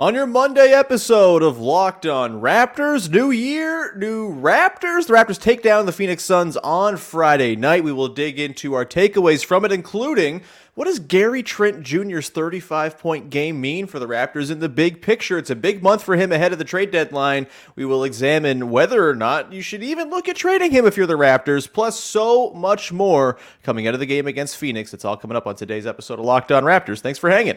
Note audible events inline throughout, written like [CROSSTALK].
On your Monday episode of Locked On Raptors, new year, new Raptors. The Raptors take down the Phoenix Suns on Friday night. We will dig into our takeaways from it, including what does Gary Trent Jr.'s 35 point game mean for the Raptors in the big picture? It's a big month for him ahead of the trade deadline. We will examine whether or not you should even look at trading him if you're the Raptors, plus so much more coming out of the game against Phoenix. It's all coming up on today's episode of Locked On Raptors. Thanks for hanging.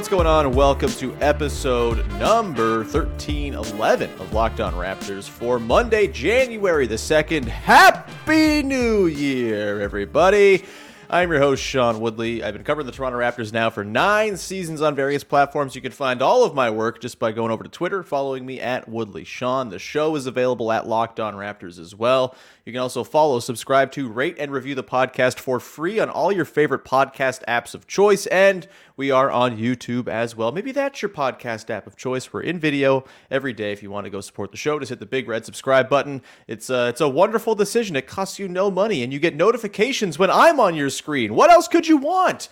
What's going on? Welcome to episode number 1311 of Locked On Raptors for Monday, January the 2nd. Happy New Year, everybody! I'm your host, Sean Woodley. I've been covering the Toronto Raptors now for nine seasons on various platforms. You can find all of my work just by going over to Twitter, following me at Woodley Sean. The show is available at Locked On Raptors as well. You can also follow, subscribe to, rate, and review the podcast for free on all your favorite podcast apps of choice. And we are on YouTube as well. Maybe that's your podcast app of choice. We're in video every day. If you want to go support the show, just hit the big red subscribe button. It's a, it's a wonderful decision. It costs you no money, and you get notifications when I'm on your screen. What else could you want?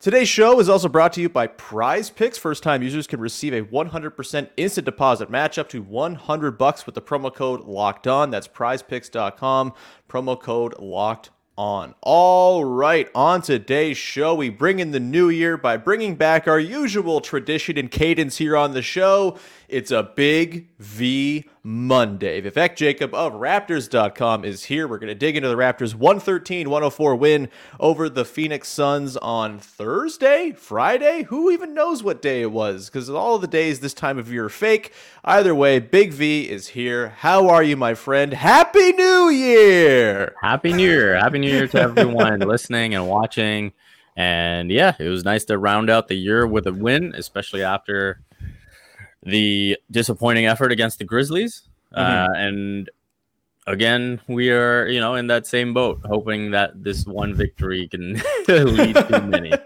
Today's show is also brought to you by Prize Picks. First time users can receive a 100% instant deposit match up to 100 bucks with the promo code locked on. That's prizepicks.com, promo code locked on. All right, on today's show, we bring in the new year by bringing back our usual tradition and cadence here on the show. It's a big V Monday. Vivek Jacob of Raptors.com is here. We're going to dig into the Raptors 113 104 win over the Phoenix Suns on Thursday, Friday. Who even knows what day it was? Because all of the days this time of year are fake. Either way, Big V is here. How are you, my friend? Happy New Year! Happy New Year. Happy New Year to everyone [LAUGHS] listening and watching. And yeah, it was nice to round out the year with a win, especially after the disappointing effort against the Grizzlies. Uh, and again, we are, you know, in that same boat, hoping that this one victory can [LAUGHS] lead to many. [LAUGHS]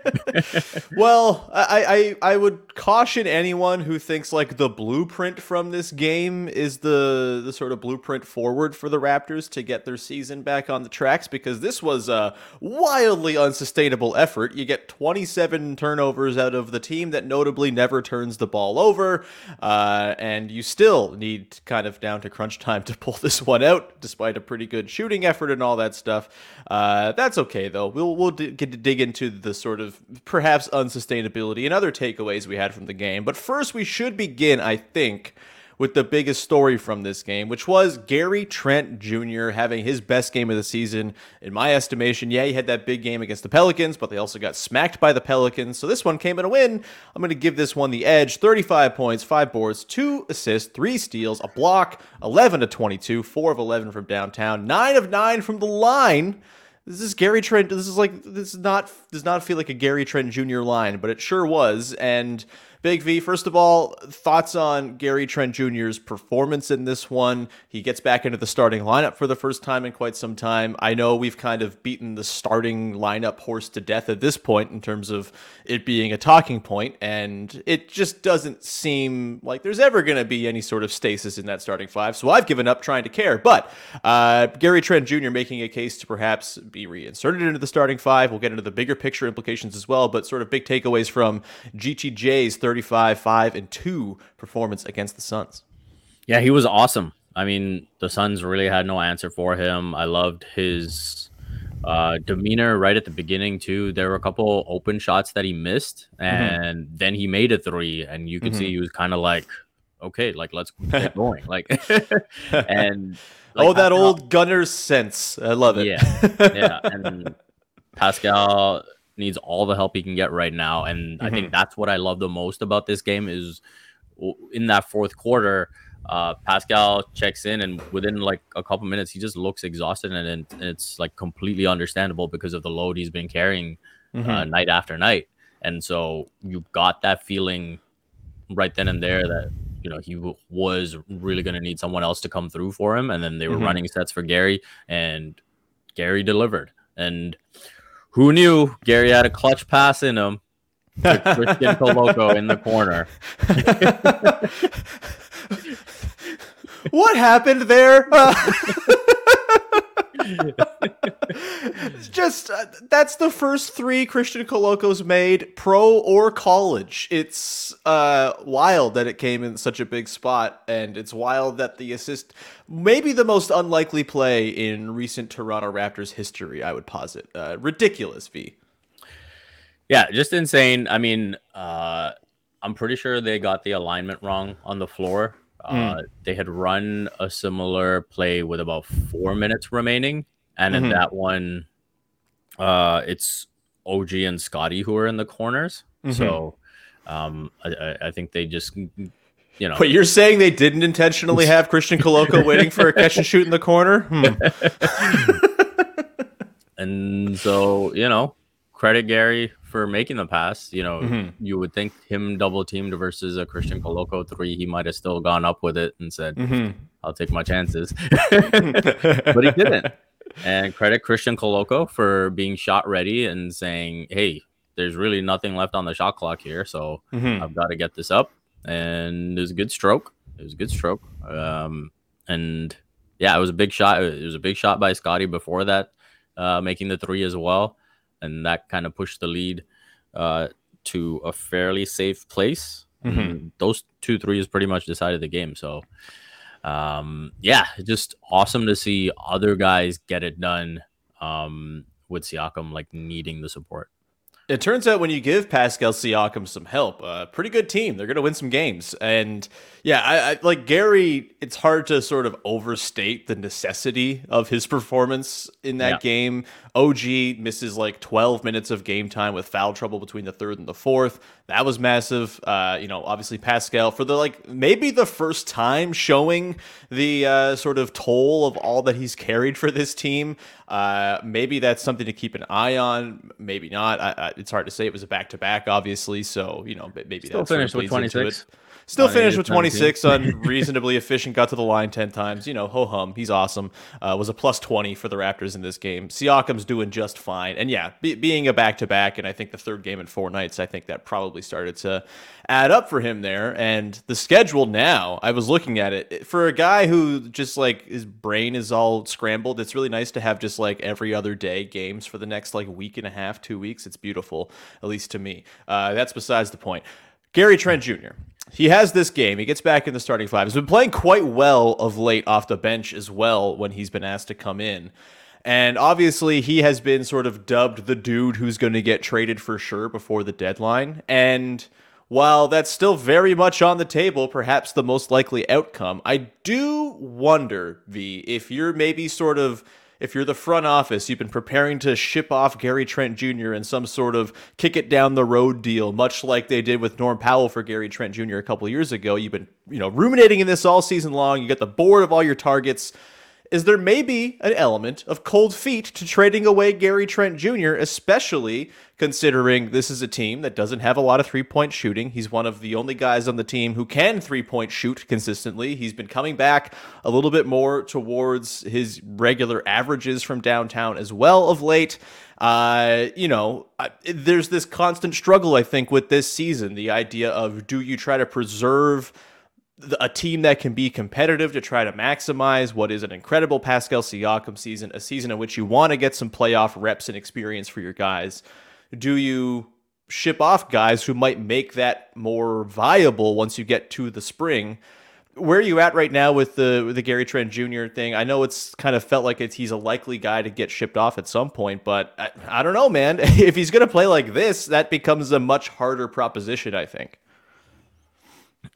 Well, I, I I would caution anyone who thinks like the blueprint from this game is the the sort of blueprint forward for the Raptors to get their season back on the tracks because this was a wildly unsustainable effort. You get 27 turnovers out of the team that notably never turns the ball over, uh, and you still need kind of down to crunch time to pull this one out, despite a pretty good shooting effort and all that stuff. Uh, that's okay though. We'll we'll d- get to dig into the sort of perhaps unsustainability and other takeaways we had from the game. But first, we should begin, I think, with the biggest story from this game, which was Gary Trent Jr. having his best game of the season, in my estimation. Yeah, he had that big game against the Pelicans, but they also got smacked by the Pelicans. So this one came in a win. I'm going to give this one the edge 35 points, five boards, two assists, three steals, a block, 11 to 22, four of 11 from downtown, nine of nine from the line. This is Gary Trent. This is like this is not does not feel like a Gary Trent Jr. line, but it sure was. And Big V, first of all, thoughts on Gary Trent Jr.'s performance in this one. He gets back into the starting lineup for the first time in quite some time. I know we've kind of beaten the starting lineup horse to death at this point in terms of it being a talking point, and it just doesn't seem like there's ever going to be any sort of stasis in that starting five. So I've given up trying to care. But uh, Gary Trent Jr. making a case to perhaps be reinserted into the starting five. We'll get into the bigger picture implications as well, but sort of big takeaways from GTJ's 35, 5, and 2 performance against the Suns. yeah, he was awesome. I mean, the Suns really had no answer for him. I loved his uh, demeanor right at the beginning too. There were a couple open shots that he missed, and then he made a three, and you could see he was kind of like, "Okay, like let's [LAUGHS] get going." Like, [LAUGHS] and like, oh, that Pascal- old gunner's sense. I love it. yeah, yeah, and [LAUGHS] Pascal needs all the help he can get right now, and I think that's what I love the most about this game is in that fourth quarter. Uh, Pascal checks in, and within like a couple minutes, he just looks exhausted, and, and it's like completely understandable because of the load he's been carrying uh, night after night. And so you got that feeling right then and there that you know he w- was really going to need someone else to come through for him. And then they were Mhm. running sets for Gary, and Gary delivered. And who knew Gary had a clutch pass in him? to Christian Koloko in the corner. [LAUGHS] what happened there? Uh, [LAUGHS] it's [LAUGHS] just uh, that's the first three Christian Kolokos made, pro or college. It's uh, wild that it came in such a big spot, and it's wild that the assist, maybe the most unlikely play in recent Toronto Raptors history. I would posit, uh, ridiculous. V. Yeah, just insane. I mean, uh, I'm pretty sure they got the alignment wrong on the floor. Uh, They had run a similar play with about four minutes remaining, and in Mhm. that one, uh, it's OG and Scottie who are in the corners. Mhm. So, um, I, I, I think they just, you know, But you're saying they didn't intentionally have Christian Koloko [LAUGHS] waiting for a catch and shoot in the corner? Hmm. [LAUGHS] And so, you know, credit Gary for making the pass. You know, Mhm. you would think him double teamed versus a Christian Koloko three, he might have still gone up with it and said, Mhm. I'll take my chances. [LAUGHS] but he didn't. And credit Christian Koloko for being shot ready and saying, Hey, there's really nothing left on the shot clock here. So Mhm. I've got to get this up. And it was a good stroke. It was a good stroke. Um, and yeah, it was a big shot. It was a big shot by Scottie before that, uh, making the three as well. And that kind of pushed the lead uh, to a fairly safe place. And those two threes pretty much decided the game. So, um, yeah, just awesome to see other guys get it done um, with Siakam like needing the support. It turns out when you give Pascal Siakam some help, a pretty good team. They're going to win some games. And yeah, I, I like Gary. It's hard to sort of overstate the necessity of his performance in that Yeah. game. OG misses like 12 minutes of game time with foul trouble between the third and the fourth. That was massive. Uh, you know, obviously Pascal for the like maybe the first time showing the uh, sort of toll of all that he's carried for this team. Uh, maybe that's something to keep an eye on. Maybe not. I, I, it's hard to say. It was a back to back, obviously. So you know, maybe Still that sort of finished with 26. it. Still finished with 26 [LAUGHS] on reasonably efficient. Got to the line 10 times. You know, ho hum. He's awesome. Uh, was a plus 20 for the Raptors in this game. Siakam's doing just fine. And yeah, be, being a back to back, and I think the third game in four nights, I think that probably started to add up for him there. And the schedule now, I was looking at it for a guy who just like his brain is all scrambled. It's really nice to have just like every other day games for the next like week and a half, two weeks. It's beautiful, at least to me. Uh, that's besides the point. Gary Trent Jr. He has this game. He gets back in the starting five. He's been playing quite well of late off the bench as well when he's been asked to come in. And obviously, he has been sort of dubbed the dude who's going to get traded for sure before the deadline. And while that's still very much on the table, perhaps the most likely outcome, I do wonder, V, if you're maybe sort of if you're the front office, you've been preparing to ship off Gary Trent Jr. in some sort of kick it down the road deal, much like they did with Norm Powell for Gary Trent Jr. a couple years ago. You've been, you know, ruminating in this all season long. You got the board of all your targets. Is there maybe an element of cold feet to trading away Gary Trent Jr., especially considering this is a team that doesn't have a lot of three point shooting? He's one of the only guys on the team who can three point shoot consistently. He's been coming back a little bit more towards his regular averages from downtown as well of late. Uh, you know, I, there's this constant struggle, I think, with this season. The idea of do you try to preserve a team that can be competitive to try to maximize what is an incredible Pascal Siakam season, a season in which you want to get some playoff reps and experience for your guys. Do you ship off guys who might make that more viable once you get to the spring? Where are you at right now with the with the Gary Trent Jr. thing? I know it's kind of felt like it's he's a likely guy to get shipped off at some point, but I, I don't know, man. [LAUGHS] if he's going to play like this, that becomes a much harder proposition, I think.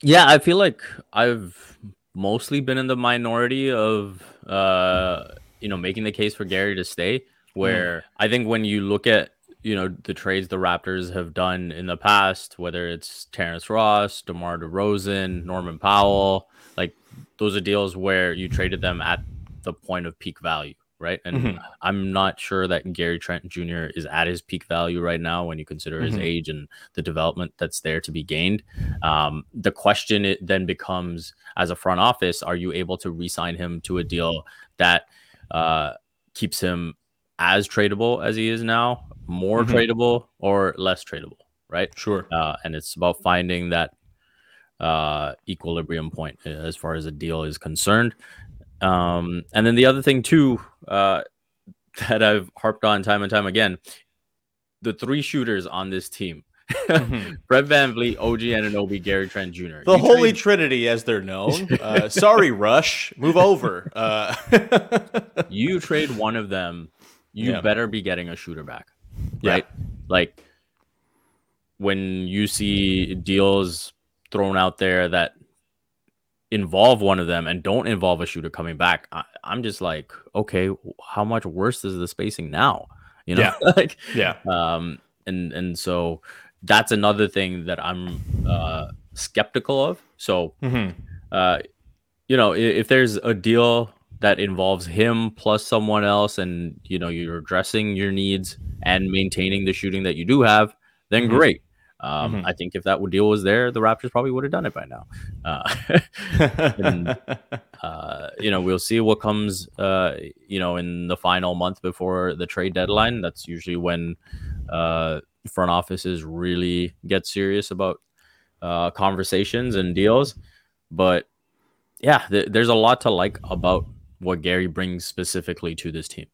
Yeah, I feel like I've mostly been in the minority of uh you know making the case for Gary to stay where I think when you look at you know the trades the Raptors have done in the past, whether it's Terrence Ross, DeMar DeRozan, Norman Powell, like those are deals where you traded them at the point of peak value, right? And Mhm. I'm not sure that Gary Trent Jr. is at his peak value right now when you consider his Mhm. age and the development that's there to be gained. Um, the question it then becomes, as a front office, are you able to re-sign him to a deal that uh, keeps him as tradable as he is now, more Mhm. tradable or less tradable, right? Sure. Uh, and it's about finding that uh, equilibrium point as far as a deal is concerned. Um, and then the other thing too uh, [LAUGHS] that I've harped on time and time again, the three shooters on this team. Mhm. [LAUGHS] Fred VanVleet, OG Anunoby, Gary Trent Jr. The You Holy trade- Trinity, as they're known. [LAUGHS] Uh, sorry, Rush. Move over. Uh, you trade one of them, you Yeah. better be getting a shooter back, Yeah. right? Like when you see deals thrown out there that involve one of them and don't involve a shooter coming back, I, I'm just like, okay, how much worse is the spacing now? You know, [LAUGHS] like yeah. um and and so that's another thing that i'm uh skeptical of so Mhm. uh you know i- if there's a deal that involves him plus someone else and you know you're addressing your needs and maintaining the shooting that you do have then Mhm. great um Mhm. i think if that deal was there the raptors probably would have done it by now uh [LAUGHS] And- [LAUGHS] uh, you know, we'll see what comes, uh, you know, in the final month before the trade deadline. That's usually when uh, front offices really get serious about uh, conversations and deals. But yeah, th- there's a lot to like about what Gary brings specifically to this team.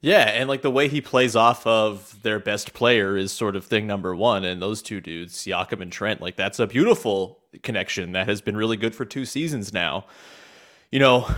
Yeah, and like the way he plays off of their best player is sort of thing number one. And those two dudes, Siakam and Trent, like that's a beautiful connection that has been really good for two seasons now. You know,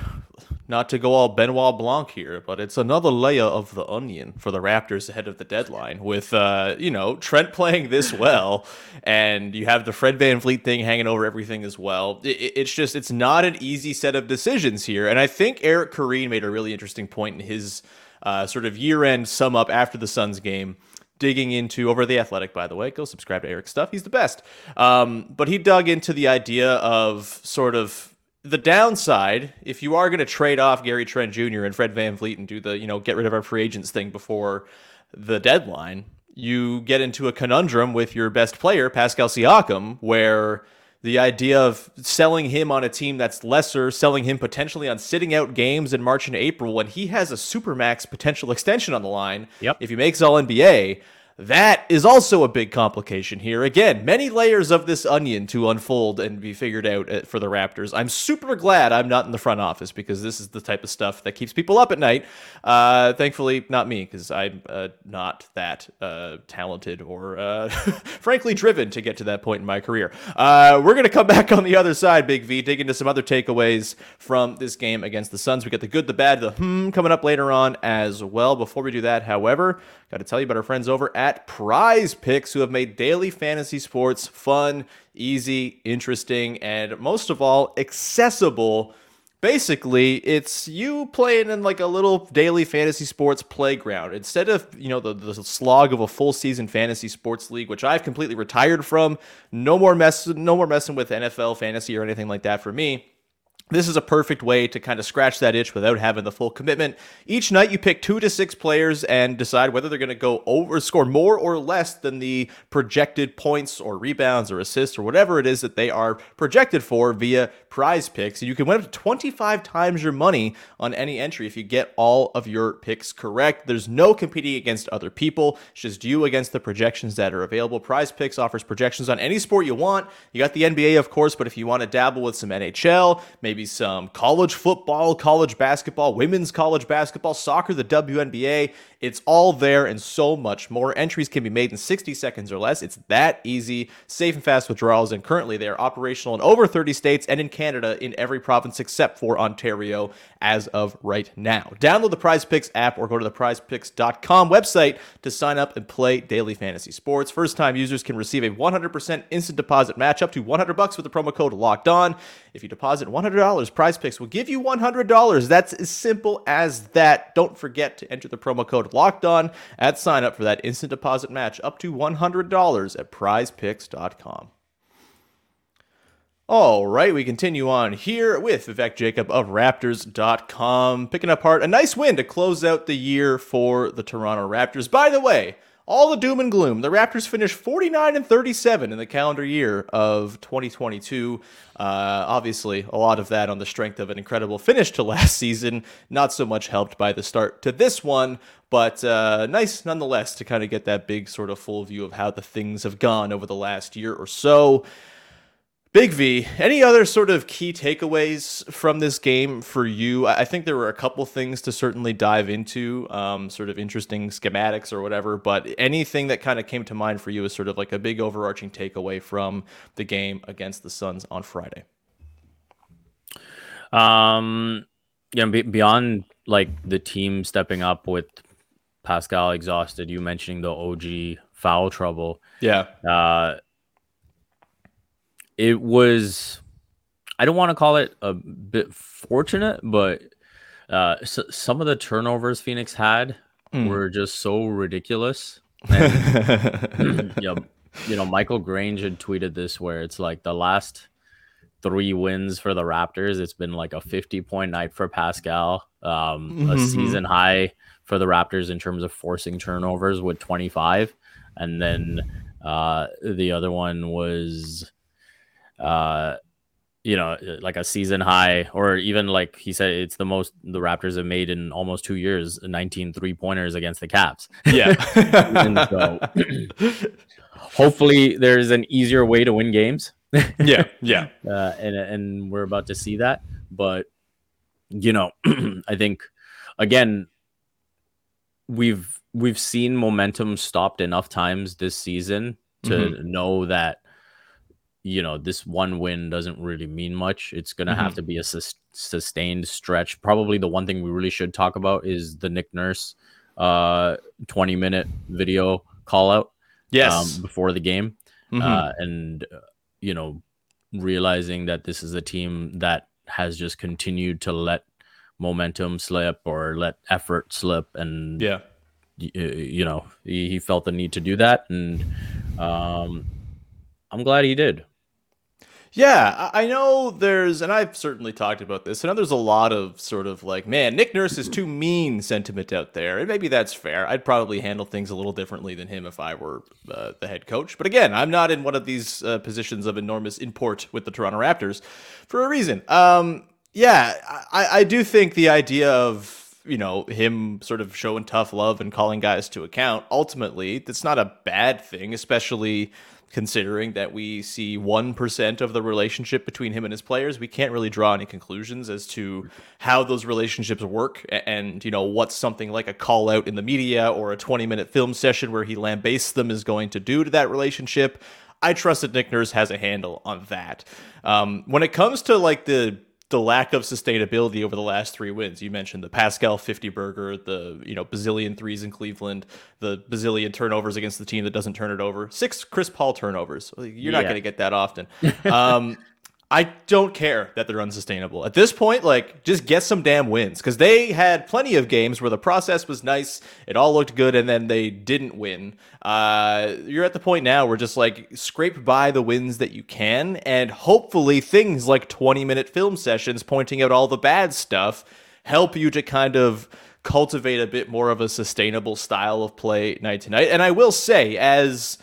not to go all Benoit Blanc here, but it's another layer of the onion for the Raptors ahead of the deadline. With uh, you know, Trent playing this [LAUGHS] well, and you have the Fred VanVleet thing hanging over everything as well. I- I- it's just it's not an easy set of decisions here. And I think Eric Koreen made a really interesting point in his uh, sort of year-end sum up after the Suns game digging into over the athletic by the way go subscribe to eric's stuff he's the best um, but he dug into the idea of sort of the downside if you are going to trade off gary trent jr and fred vanvleet and do the you know get rid of our free agents thing before the deadline you get into a conundrum with your best player pascal siakam where the idea of selling him on a team that's lesser, selling him potentially on sitting out games in March and April when he has a supermax potential extension on the line. Yep. If he makes all NBA, that is also a big complication here. Again, many layers of this onion to unfold and be figured out uh, for the Raptors. I'm super glad I'm not in the front office because this is the type of stuff that keeps people up at night. Uh, thankfully, not me because I'm uh, not that uh, talented or, uh, [LAUGHS] frankly, driven to get to that point in my career. Uh, we're going to come back on the other side, Big V, dig into some other takeaways from this game against the Suns. We got the good, the bad, the hmm coming up later on as well. Before we do that, however, got to tell you about our friends over at Prize Picks who have made daily fantasy sports fun, easy, interesting, and most of all, accessible. Basically it's you playing in like a little daily fantasy sports playground. Instead of you know the, the slog of a full season fantasy sports league which i've completely retired from no more mess no more messing with nfl fantasy or anything like that for me this is a perfect way to kind of scratch that itch without having the full commitment. Each night you pick two to six players and decide whether they're going to go over, score more or less than the projected points or rebounds or assists or whatever it is that they are projected for via prize picks. And you can win up to 25 times your money on any entry if you get all of your picks correct. There's no competing against other people. It's just you against the projections that are available. Prize picks offers projections on any sport you want. You got the NBA, of course, but if you want to dabble with some NHL, maybe some college football, college basketball, women's college basketball, soccer, the WNBA, it's all there and so much more. Entries can be made in 60 seconds or less. It's that easy, safe and fast withdrawals, and currently they are operational in over 30 states and in Canada in every province except for Ontario as of right now. Download the Prize Picks app or go to the prizepicks.com website to sign up and play daily fantasy sports. First time users can receive a 100% instant deposit match up to 100 bucks with the promo code locked on. If you deposit $100 $100. Prize Picks will give you $100. That's as simple as that. Don't forget to enter the promo code locked on at sign up for that instant deposit match up to $100 at prizepicks.com. All right, we continue on here with Vivek Jacob of Raptors.com, picking apart a nice win to close out the year for the Toronto Raptors. By the way, all the doom and gloom. The Raptors finished 49 and 37 in the calendar year of 2022. Uh, obviously, a lot of that on the strength of an incredible finish to [LAUGHS] last season. Not so much helped by the start to this one, but uh, nice nonetheless to kind of get that big sort of full view of how the things have gone over the last year or so. Big V, any other sort of key takeaways from this game for you? I think there were a couple things to certainly dive into, um, sort of interesting schematics or whatever, but anything that kind of came to mind for you is sort of like a big overarching takeaway from the game against the Suns on Friday. Um, you know, be- beyond like the team stepping up with Pascal exhausted, you mentioning the OG foul trouble. Yeah. Uh, it was I don't want to call it a bit fortunate, but uh, s some of the turnovers Phoenix had Mm. were just so ridiculous. [LAUGHS] And, [CLEARS THROAT] you, know, you know, Michael Grange had tweeted this where it's like the last three wins for the Raptors, it's been like a 50 point night for Pascal, um, a Mhm. season high for the Raptors in terms of forcing turnovers with 25. And then uh, the other one was uh you know like a season high or even like he said it's the most the raptors have made in almost two years 19 three pointers against the cavs Yeah. [LAUGHS] So, hopefully there's an easier way to win games yeah. Yeah. [LAUGHS] uh, and and we're about to see that but you know [CLEARS THROAT] i think again we've we've seen momentum stopped enough times this season to know that you know this one win doesn't really mean much. It's going to have to be a sus- sustained stretch. Probably the one thing we really should talk about is the nick nurse uh 20 minute video call out Yes. um, before the game uh, and uh, you know realizing that this is a team that has just continued to let momentum slip or let effort slip and yeah. y- uh, you know he, he felt the need to do that and um i'm glad he did Yeah, I know there's, and I've certainly talked about this. I know there's a lot of sort of like, man, Nick Nurse is too mean sentiment out there, and maybe that's fair. I'd probably handle things a little differently than him if I were uh, the head coach. But again, I'm not in one of these uh, positions of enormous import with the Toronto Raptors for a reason. Um, yeah, I, I do think the idea of you know him sort of showing tough love and calling guys to account ultimately that's not a bad thing especially considering that we see 1% of the relationship between him and his players we can't really draw any conclusions as to how those relationships work and you know what something like a call out in the media or a 20 minute film session where he lambastes them is going to do to that relationship I trust that Nick Nurse has a handle on that. Um, when it comes to like the the lack of sustainability over the last three wins, you mentioned the Pascal 50 burger, the you know bazillion threes in Cleveland, the bazillion turnovers against the team that doesn't turn it over, six Chris Paul turnovers. You're not Yeah. going to get that often. [LAUGHS] Um, I don't care that they're unsustainable. At this point, like, just get some damn wins because they had plenty of games where the process was nice, it all looked good, and then they didn't win. Uh, you're at the point now where just like scrape by the wins that you can, and hopefully things like 20 minute film sessions pointing out all the bad stuff help you to kind of cultivate a bit more of a sustainable style of play night to night. And I will say, as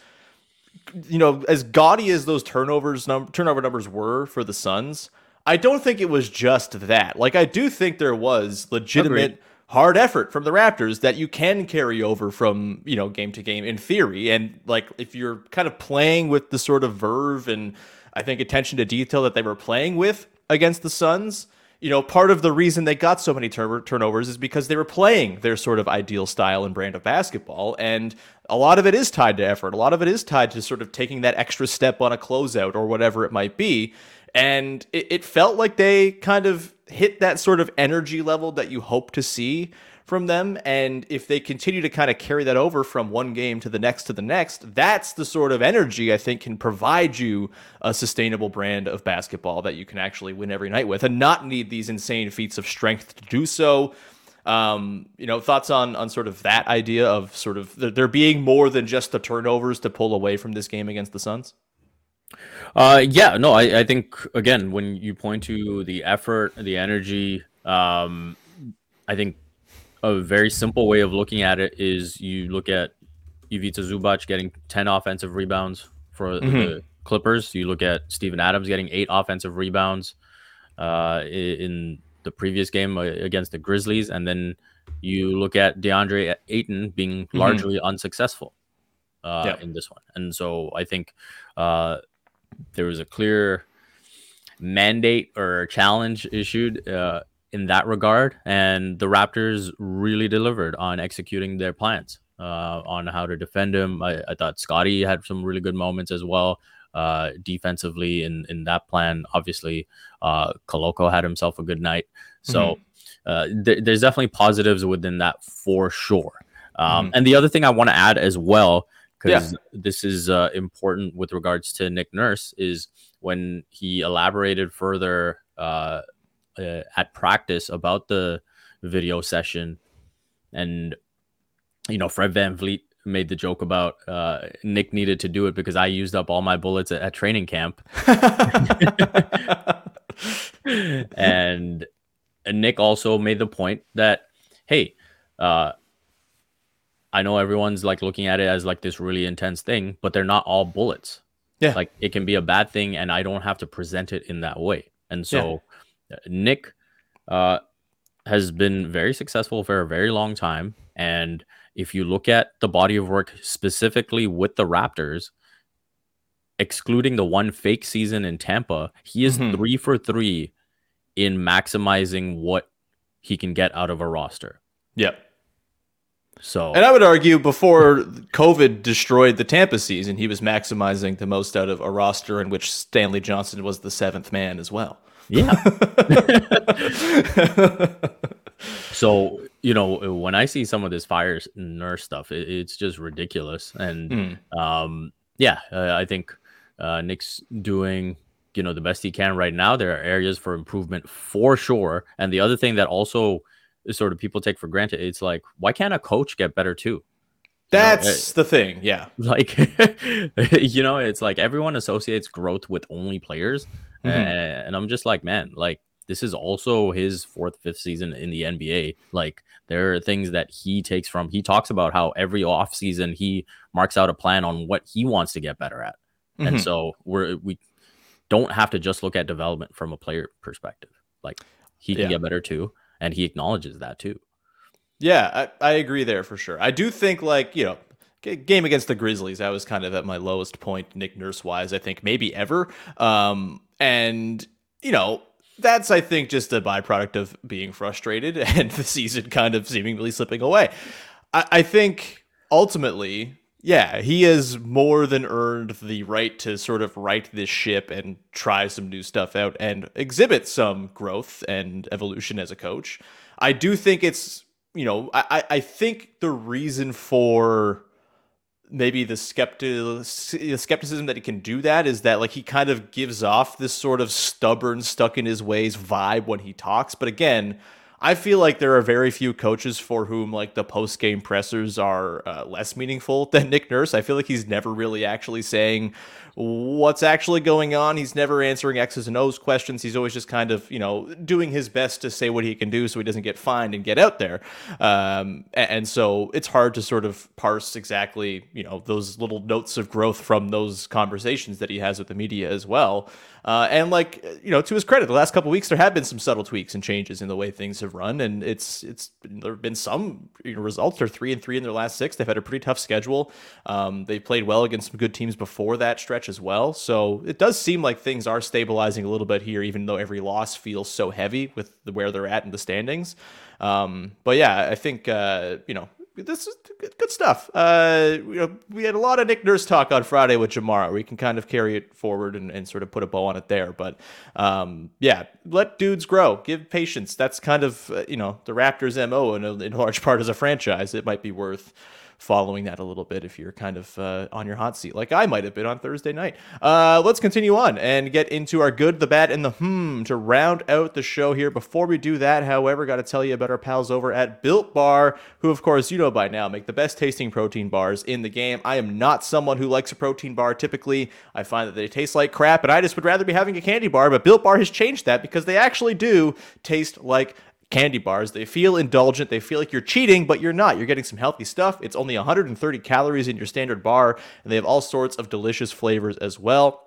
you know, as gaudy as those turnovers num- turnover numbers were for the Suns, I don't think it was just that. Like I do think there was legitimate Agreed. hard effort from the Raptors that you can carry over from, you know, game to game in theory. And like if you're kind of playing with the sort of verve and I think attention to detail that they were playing with against the Suns, you know, part of the reason they got so many turn- turnovers is because they were playing their sort of ideal style and brand of basketball. And a lot of it is tied to effort. A lot of it is tied to sort of taking that extra step on a closeout or whatever it might be. And it, it felt like they kind of hit that sort of energy level that you hope to see from them. And if they continue to kind of carry that over from one game to the next to the next, that's the sort of energy I think can provide you a sustainable brand of basketball that you can actually win every night with and not need these insane feats of strength to do so. Um, you know, thoughts on on sort of that idea of sort of there being more than just the turnovers to pull away from this game against the Suns? Uh, yeah, no, I, I think again when you point to the effort, the energy, um, I think a very simple way of looking at it is you look at Ivica Zubac getting ten offensive rebounds for mm-hmm. the Clippers. You look at Steven Adams getting eight offensive rebounds uh, in the previous game uh, against the Grizzlies, and then you look at DeAndre Ayton being mm-hmm. largely unsuccessful uh, yeah. in this one. And so I think uh, there was a clear mandate or challenge issued uh, in that regard, and the Raptors really delivered on executing their plans uh, on how to defend him. I, I thought Scottie had some really good moments as well. Uh, defensively in in that plan. Obviously, uh, Koloko had himself a good night. So mm-hmm. uh, th- there's definitely positives within that for sure. Um, mm-hmm. And the other thing I want to add as well, because yeah. this is uh, important with regards to Nick Nurse, is when he elaborated further uh, uh, at practice about the video session and you know Fred VanVleet made the joke about uh, Nick needed to do it because I used up all my bullets at, at training camp. and, [LAUGHS] and Nick also made the point that, hey, uh, I know everyone's like looking at it as like this really intense thing, but they're not all bullets. Yeah. Like it can be a bad thing and I don't have to present it in that way. And so yeah. Nick uh, has been very successful for a very long time. And if you look at the body of work specifically with the Raptors, excluding the one fake season in Tampa, he is mm-hmm. three for three in maximizing what he can get out of a roster. Yep. So, and I would argue before COVID destroyed the Tampa season, he was maximizing the most out of a roster in which Stanley Johnson was the seventh man as well. Yeah. [LAUGHS] so you know when I see some of this fire nurse stuff, it, it's just ridiculous. And mm. um, yeah, uh, I think uh, Nick's doing you know the best he can right now. There are areas for improvement for sure. And the other thing that also sort of people take for granted, it's like why can't a coach get better too? That's know, the thing. Yeah. [LAUGHS] Like, [LAUGHS] you know, it's like everyone associates growth with only players. Mm-hmm. And I'm just like, man, like this is also his fourth, fifth season in the NBA. Like there are things that he takes from. He talks about how every off season he marks out a plan on what he wants to get better at, mm-hmm. and so we're we don't have to just look at development from a player perspective. Like he can yeah. get better too, and he acknowledges that too. Yeah, I, I agree there for sure. I do think like you know game against the Grizzlies, I was kind of at my lowest point, Nick Nurse wise, I think maybe ever. Um, and you know, that's I think just a byproduct of being frustrated [LAUGHS] and the season kind of seemingly slipping away. I, I think ultimately, yeah, he has more than earned the right to sort of right this ship and try some new stuff out and exhibit some growth and evolution as a coach. I do think it's you know, I, I think the reason for maybe the skeptic skepticism that he can do that is that like he kind of gives off this sort of stubborn stuck in his ways vibe when he talks but again I feel like there are very few coaches for whom like the post game pressers are uh, less meaningful than Nick Nurse. I feel like he's never really actually saying what's actually going on. He's never answering X's and O's questions. He's always just kind of, you know, doing his best to say what he can do so he doesn't get fined and get out there. Um, and so it's hard to sort of parse exactly, you know, those little notes of growth from those conversations that he has with the media as well. Uh, and like you know, to his credit, the last couple weeks there have been some subtle tweaks and changes in the way things have run, and it's it's there have been some you know, results. They're three and three in their last six. They've had a pretty tough schedule. Um, they played well against some good teams before that stretch as well. So it does seem like things are stabilizing a little bit here, even though every loss feels so heavy with the, where they're at in the standings. Um, but yeah, I think uh, you know this is good, good stuff. Uh, you know, we had a lot of Nick Nurse talk on Friday with Jamara. We can kind of carry it forward and, and sort of put a bow on it there. But um, yeah, let dudes grow. Give patience. That's kind of uh, you know the Raptors' mo in, a, in large part as a franchise. It might be worth following that a little bit if you're kind of uh, on your hot seat, like I might have been on Thursday night. Uh, let's continue on and get into our good, the bad, and the hmm to round out the show here. Before we do that, however, got to tell you about our pals over at Built Bar, who, of course, you know by now, make the best tasting protein bars in the game. I am not someone who likes a protein bar typically. I find that they taste like crap, and I just would rather be having a candy bar, but Built Bar has changed that because they actually do taste like candy bars. They feel indulgent. They feel like you're cheating, but you're not. You're getting some healthy stuff. It's only 130 calories in your standard bar, and they have all sorts of delicious flavors as well.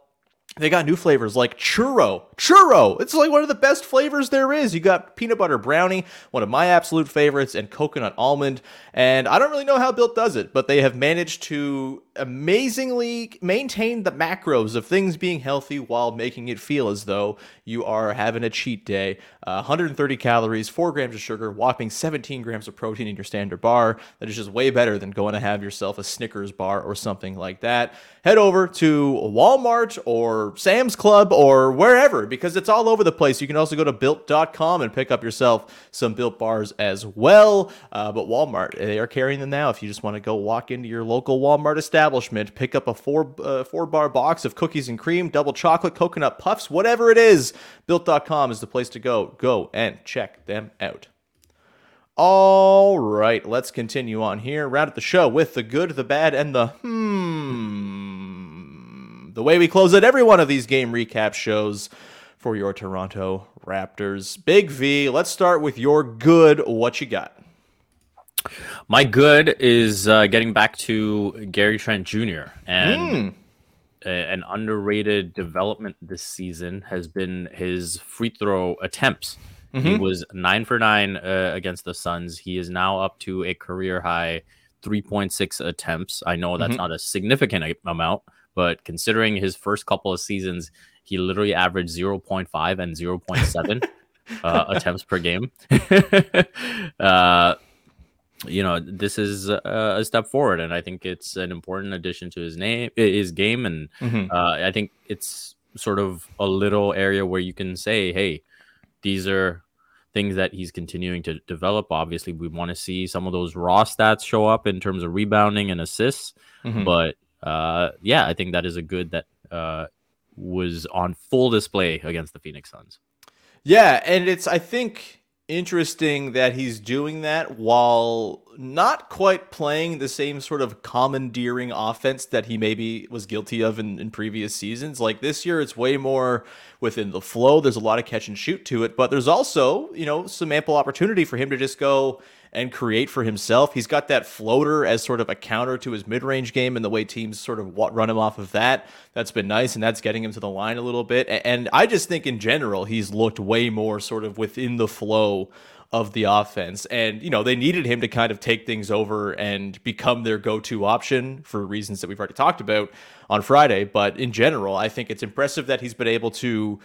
They got new flavors like churro. Churro! It's like one of the best flavors there is. You got peanut butter brownie, one of my absolute favorites, and coconut almond. And I don't really know how Built does it, but they have managed to amazingly maintain the macros of things being healthy while making it feel as though you are having a cheat day. Uh, 130 calories, 4 grams of sugar, whopping 17 grams of protein in your standard bar. That is just way better than going to have yourself a Snickers bar or something like that. Head over to Walmart or Sam's Club or wherever because it's all over the place. You can also go to built.com and pick up yourself some built bars as well. Uh, but Walmart, they are carrying them now if you just want to go walk into your local Walmart establishment, pick up a four uh, four bar box of cookies and cream, double chocolate, coconut puffs, whatever it is. Built.com is the place to go. Go and check them out. All right, let's continue on here. Round at the show with the good, the bad, and the hmm. The way we close out every one of these game recap shows for your Toronto Raptors. Big V, let's start with your good. What you got? My good is uh, getting back to Gary Trent Jr. and a- an underrated development this season has been his free throw attempts. He was nine for nine uh, against the Suns. He is now up to a career high 3.6 attempts. I know that's not a significant amount, but considering his first couple of seasons, he literally averaged 0.5 and 0.7 [LAUGHS] uh, attempts per game. [LAUGHS] uh, you know this is a, a step forward and i think it's an important addition to his name his game and uh, i think it's sort of a little area where you can say hey these are things that he's continuing to develop. Obviously we want to see some of those raw stats show up in terms of rebounding and assists but uh, yeah i think that is a good that uh, was on full display against the phoenix suns. Yeah, and it's I think interesting that he's doing that while not quite playing the same sort of commandeering offense that he maybe was guilty of in, in previous seasons. Like this year, it's way more within the flow. There's a lot of catch and shoot to it, but there's also, you know, some ample opportunity for him to just go and create for himself. He's got that floater as sort of a counter to his mid-range game and the way teams sort of run him off of that. That's been nice and that's getting him to the line a little bit. And I just think in general he's looked way more sort of within the flow of the offense. And, you know, they needed him to kind of take things over and become their go to option for reasons that we've already talked about on Friday. But in general, I think it's impressive that he's been able to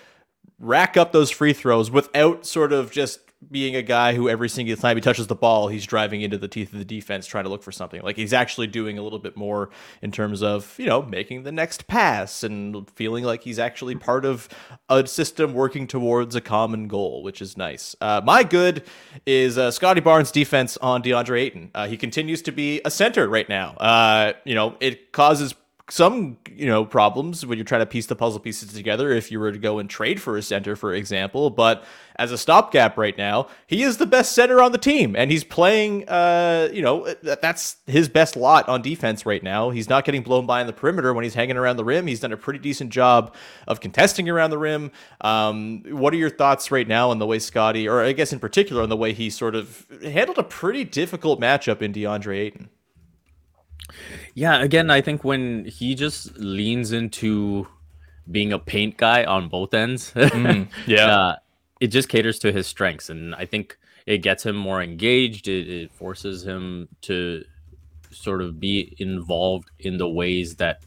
rack up those free throws without sort of just being a guy who every single time he touches the ball, he's driving into the teeth of the defense trying to look for something. Like he's actually doing a little bit more in terms of, you know, making the next pass and feeling like he's actually part of a system working towards a common goal, which is nice. Uh, my good is uh, Scottie Barnes' defense on DeAndre Ayton. Uh, he continues to be a center right now. Uh, you know, it causes some you know problems when you're trying to piece the puzzle pieces together if you were to go and trade for a center for example. But as a stopgap right now he is the best center on the team and he's playing uh you know that, that's his best lot on defense right now. He's not getting blown by in the perimeter when he's hanging around the rim. He's done a pretty decent job of contesting around the rim. Um what are your thoughts right now on the way scottie or i guess in particular on the way he sort of handled a pretty difficult matchup in deandre ayton Yeah, again, I think when he just leans into being a paint guy on both ends, [LAUGHS] yeah. uh, it just caters to his strengths, and I think it gets him more engaged. It, it forces him to sort of be involved in the ways that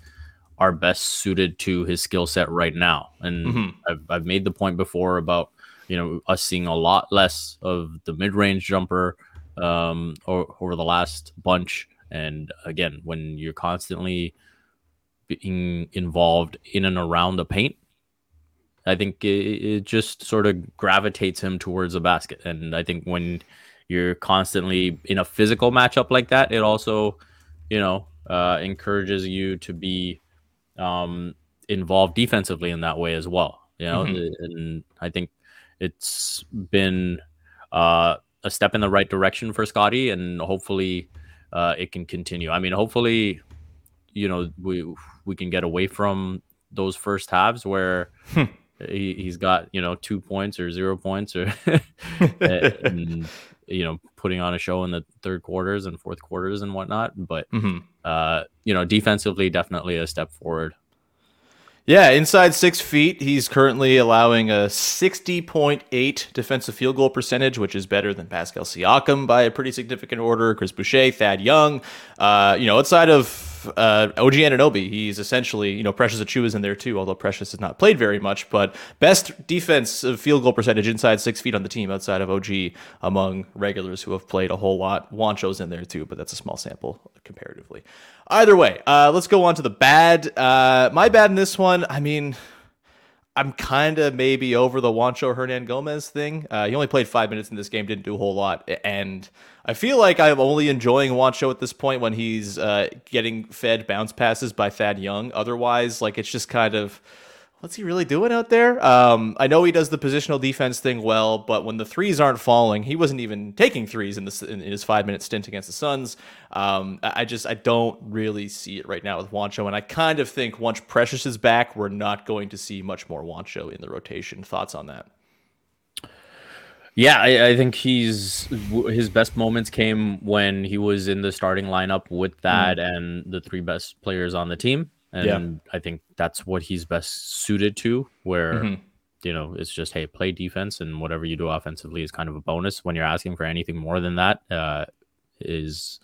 are best suited to his skill set right now. And I've, I've made the point before about you know us seeing a lot less of the mid range jumper um, or, over the last bunch. And again, when you're constantly being involved in and around the paint, I think it, it just sort of gravitates him towards the basket. And I think when you're constantly in a physical matchup like that, it also, you know, uh, encourages you to be um, involved defensively in that way as well. You know, Mm-hmm. and I think it's been uh, a step in the right direction for Scottie, and hopefully uh, it can continue. I mean, hopefully, you know, we we can get away from those first halves where he, he's got you know two points or zero points or [LAUGHS] and, you know putting on a show in the third quarters and fourth quarters and whatnot. But Mhm. uh, you know, defensively, definitely a step forward. Yeah, inside six feet, he's currently allowing a 60.8 defensive field goal percentage, which is better than Pascal Siakam by a pretty significant order. Chris Boucher, Thad Young. Uh, you know, outside of uh, OG Anunoby, he's essentially, you know, Precious Achiuwa's in there too, although Precious has not played very much. But best defensive field goal percentage inside six feet on the team outside of OG among regulars who have played a whole lot. Juancho's in there too, but that's a small sample comparatively. Either way, uh, let's go on to the bad. Uh, my bad in this one, I mean, I'm kind of maybe over the Juancho Hernangomez thing. Uh, he only played five minutes in this game, didn't do a whole lot, and I feel like I'm only enjoying Juancho at this point when he's uh, getting fed bounce passes by Thad Young. Otherwise, like it's just kind of what's he really doing out there? Um, I know he does the positional defense thing well, but when the threes aren't falling, he wasn't even taking threes in this in his five minute stint against the Suns. Um, I just I don't really see it right now with Juancho, and I kind of think once Precious is back, we're not going to see much more Juancho in the rotation. Thoughts on that? Yeah, I, I think he's his best moments came when he was in the starting lineup with that and the three best players on the team, and Yeah. I think that's what he's best suited to. Where Mhm. you know it's just hey, play defense, and whatever you do offensively is kind of a bonus. When you're asking for anything more than that, uh, is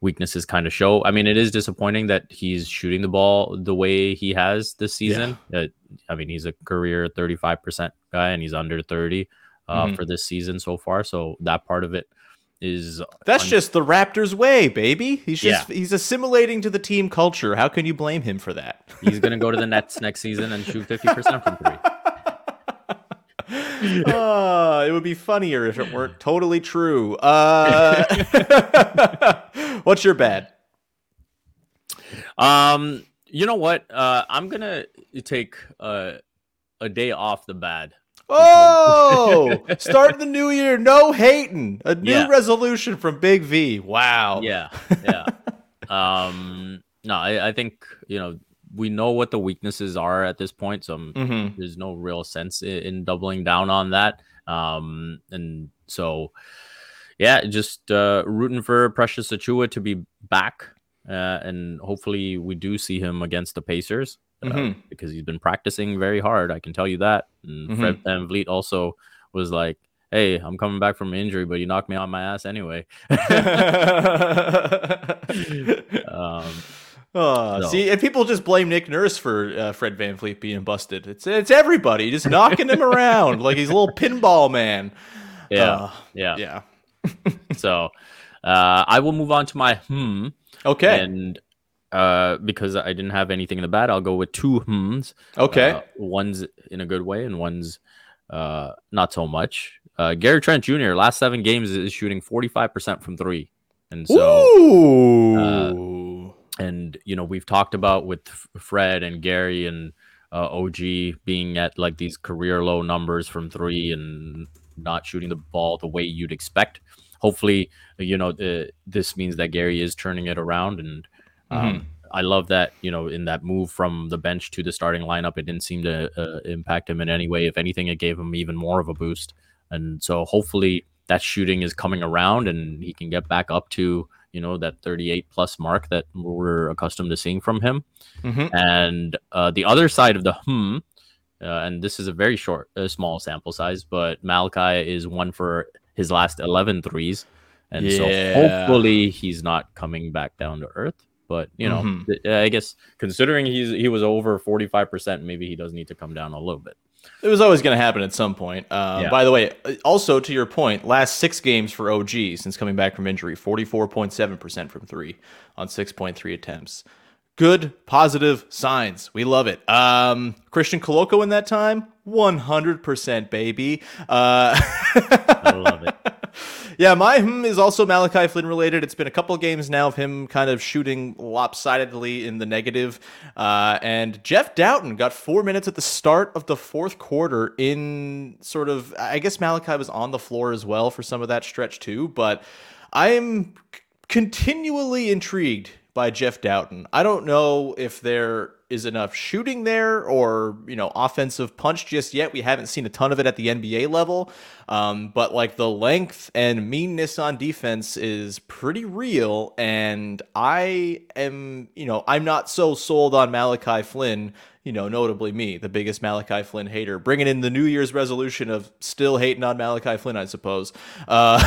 weaknesses kind of show. I mean, it is disappointing that he's shooting the ball the way he has this season. Uh, I mean, he's a career 35% guy and he's under 30 uh, Mhm. for this season so far. So that part of it is That's un- just the Raptors' way, baby. He's just he's assimilating to the team culture. How can you blame him for that? he's to go to the Nets next season and shoot 50% from three. uh, [LAUGHS] it would be funnier if it weren't totally true. Uh, [LAUGHS] what's your bad? Um, you know what? Uh, I'm to take uh, a day off the bad. Oh, [LAUGHS] start the new year, no hating. A new Yeah. resolution from Big V. Wow. Yeah, yeah. um, no, I, I think you know we know what the weaknesses are at this point, so [LAUGHS] Mhm. there's no real sense in, in doubling down on that. Um, and so yeah, just uh, rooting for Precious Achiuwa to be back, uh, and hopefully we do see him against the Pacers. Uh, Mhm. because he's been practicing very hard. I can tell you that. And Fred VanVleet also was like, "Hey, I'm coming back from injury, but you knocked me on my ass anyway." [LAUGHS] um, Oh, See, and people just blame Nick Nurse for uh, Fred VanVleet being busted. It's it's everybody just knocking him around like he's a little pinball man. yeah, Uh, yeah, yeah. So uh, I will move on to my hmm. Okay. And uh, because I didn't have anything in the bad, I'll go with two hmms. okay. Uh, one's in a good way, and one's uh, not so much. Uh, Gary Trent Jr. last seven games is shooting 45% from three, and so. Ooh. and you know we've talked about with Fred and Gary and uh, OG being at like these career low numbers from three and not shooting the ball the way you'd expect. Hopefully, you know this means that Gary is turning it around, and um, I love that you know in that move from the bench to the starting lineup, it didn't seem to uh, impact him in any way. If anything, it gave him even more of a boost, and so hopefully that shooting is coming around and he can get back up to you know that 38 plus mark that we're accustomed to seeing from him Mhm. and uh, the other side of the hmm uh, and this is a very short uh, small sample size but malachi is one for his last 11 threes and Yeah. so hopefully he's not coming back down to earth but you know Mhm. th- i guess considering he's he was over 45% maybe he does need to come down a little bit It was always going to happen at some point. Um, Yeah. By the way, uh, also to your point, last six games for OG since coming back from injury, 44.7% from three on 6.3 attempts. Good, positive signs. We love it. Um, Christian Koloko in that time, 100% baby. Uh, I love it. [LAUGHS] [LAUGHS] yeah, my hmm is also Malachi Flynn related. It's been a couple games now of him kind of shooting lopsidedly in the negative. Uh, and Jeff Dowtin got four minutes at the start of the fourth quarter in sort of, I guess Malachi was on the floor as well for some of that stretch too. But I'm continually intrigued by Jeff Dowtin. I don't know if there is enough shooting there or, you know, offensive punch just yet. We haven't seen a ton of it at the NBA level. Um, but like the length and meanness on defense is pretty real. And I am, you know, I'm not so sold on Malachi Flynn you know, notably me, the biggest Malachi Flynn hater, bringing in the New Year's resolution of still hating on Malachi Flynn, I suppose. Uh,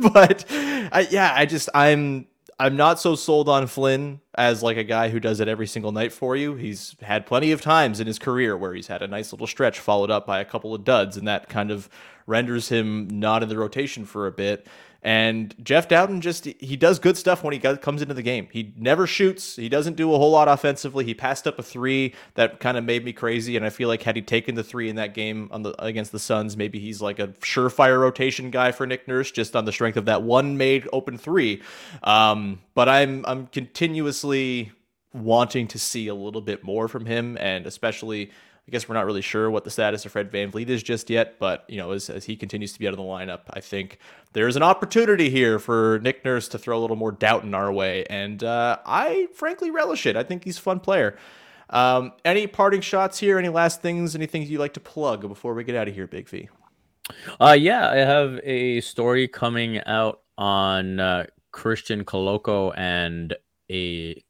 [LAUGHS] but I, yeah, I just I'm I'm not so sold on Flynn as like a guy who does it every single night for you. He's had plenty of times in his career where he's had a nice little stretch followed up by a couple of duds, and that kind of renders him not in the rotation for a bit. And Jeff Dowtin just he does good stuff when he comes into the game. He never shoots. He doesn't do a whole lot offensively. He passed up a three that kind of made me crazy. And I feel like had he taken the three in that game on the against the Suns, maybe he's like a surefire rotation guy for Nick Nurse just on the strength of that one made open three. Um, but I'm I'm continuously wanting to see a little bit more from him, and especially. I guess we're not really sure what the status of Fred VanVleet is just yet, but you know, as, as he continues to be out of the lineup, I think there's an opportunity here for Nick Nurse to throw a little more Dowtin our way, and uh, I frankly relish it. I think he's a fun player. Um, any parting shots here? Any last things? Anything you'd like to plug before we get out of here, Big V? Uh, yeah, I have a story coming out on uh, Christian Koloko and a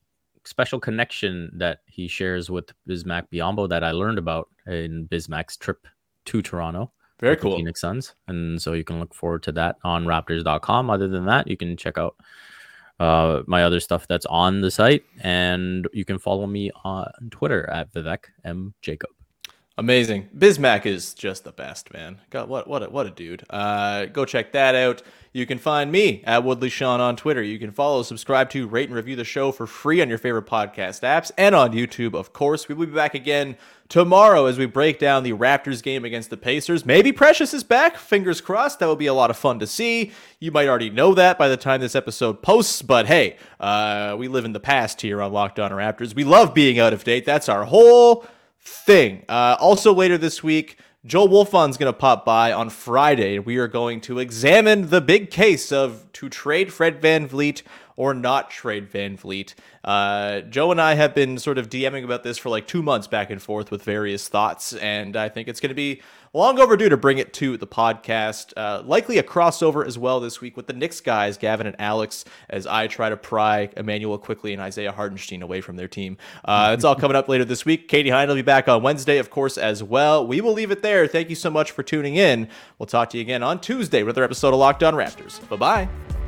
special connection that he shares with Bismack Biyombo that I learned about in Bismack's trip to Toronto. Very cool. Phoenix Suns. And so you can look forward to that on raptors.com. Other than that, you can check out uh, my other stuff that's on the site. And you can follow me on Twitter at Vivek M. Jacob. Amazing. Bismack is just the best, man. God, what what a, what a dude. Uh, go check that out. You can find me at Woodley Sean on Twitter. You can follow, subscribe to, rate, and review the show for free on your favorite podcast apps and on YouTube, of course. We will be back again tomorrow as we break down the Raptors game against the Pacers. Maybe Precious is back. Fingers crossed. That will be a lot of fun to see. You might already know that by the time this episode posts, but hey, uh, we live in the past here on Locked On Raptors. We love being out of date. That's our whole thing. Uh, also, later this week, Joe Wolfond's going to pop by on Friday, we are going to examine the big case of to trade Fred VanVleet or not trade VanVleet. Uh, Joe and I have been sort of DMing about this for like two months back and forth with various thoughts, and I think it's going to be long overdue to bring it to the podcast. Uh, likely a crossover as well this week with the Knicks guys, Gavin and Alex, as I try to pry Immanuel Quickley and Isaiah Hartenstein away from their team. Uh, it's all coming up later this week. Katie Heindl will be back on Wednesday, of course, as well. We will leave it there. Thank you so much for tuning in. We'll talk to you again on Tuesday with another episode of Locked On Raptors. Bye bye.